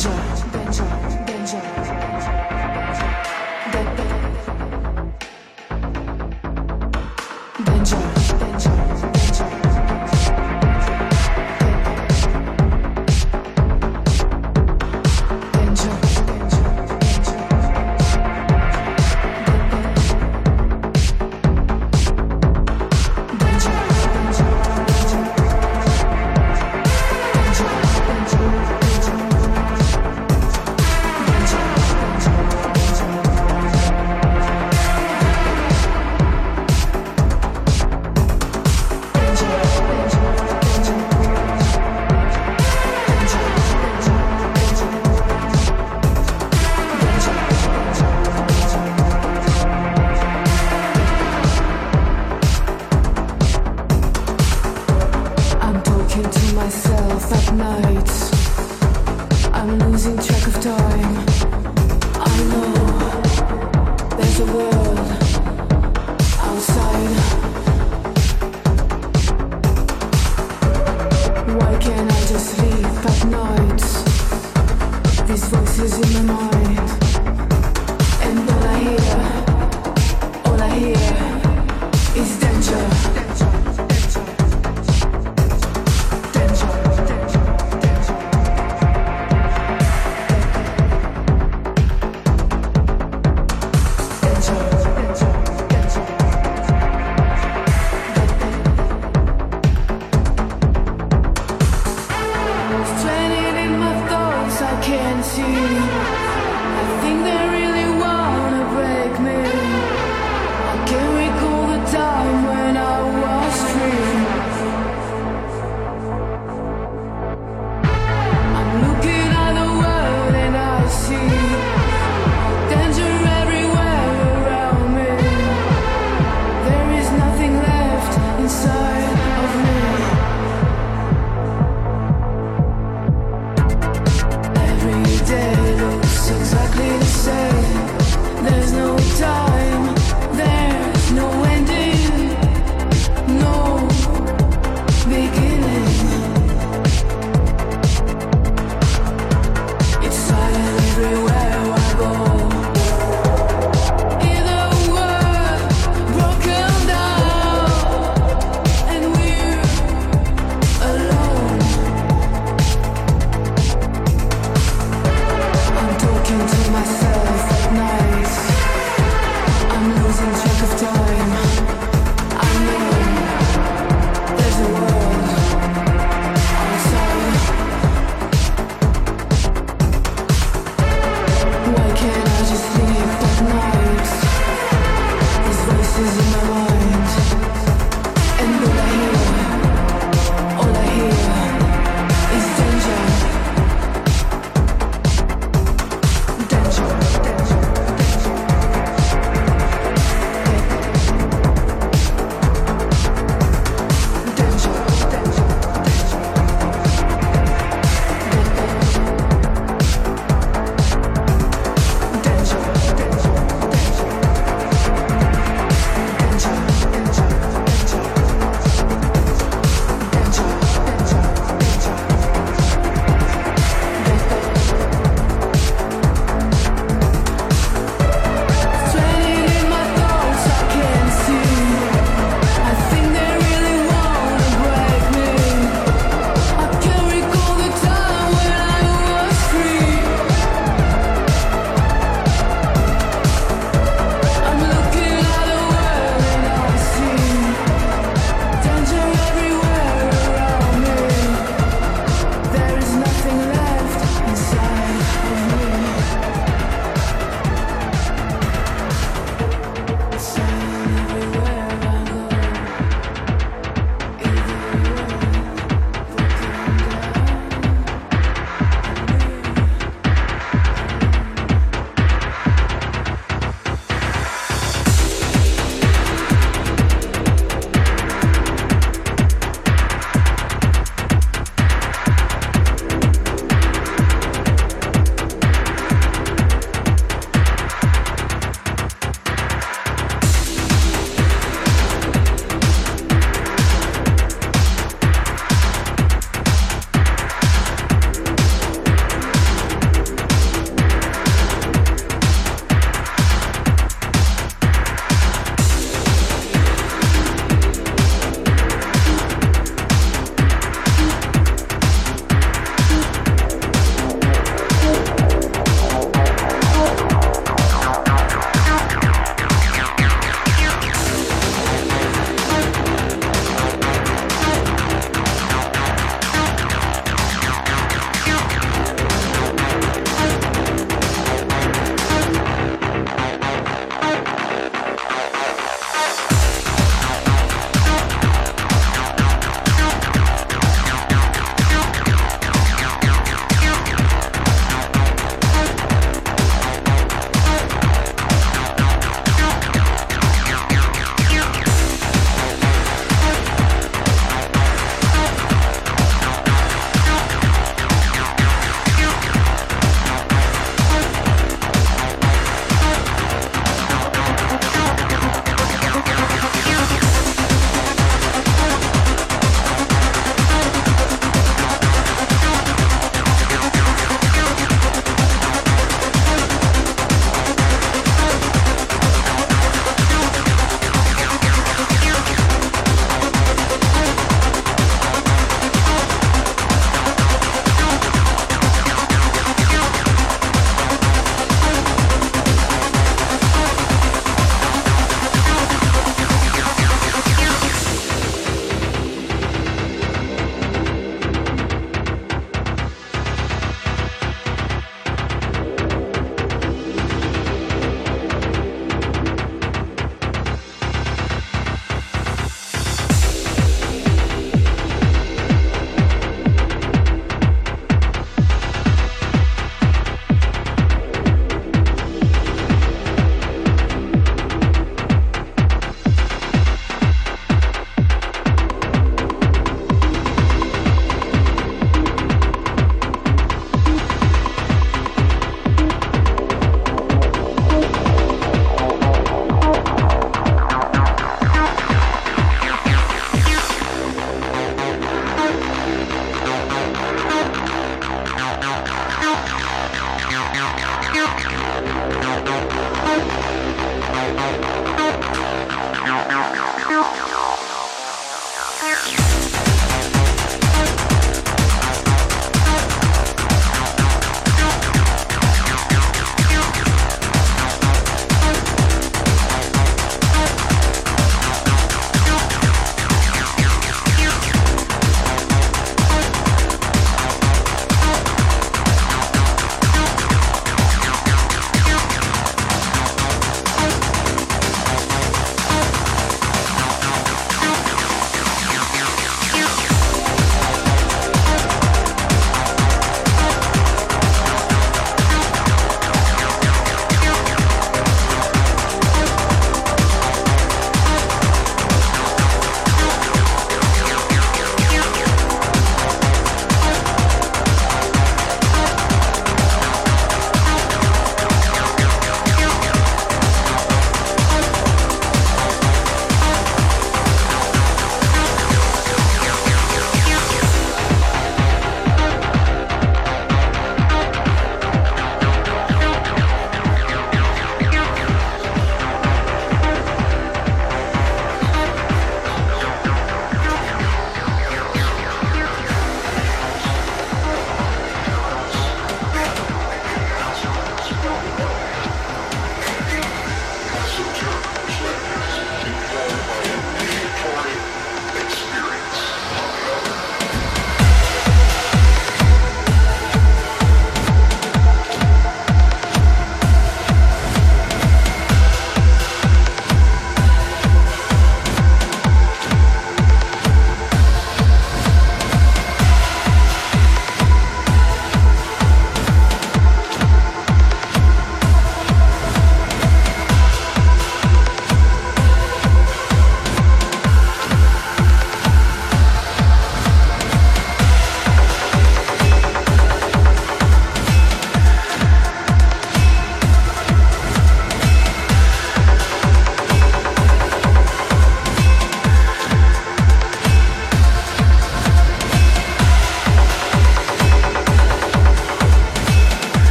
danger, danger, danger.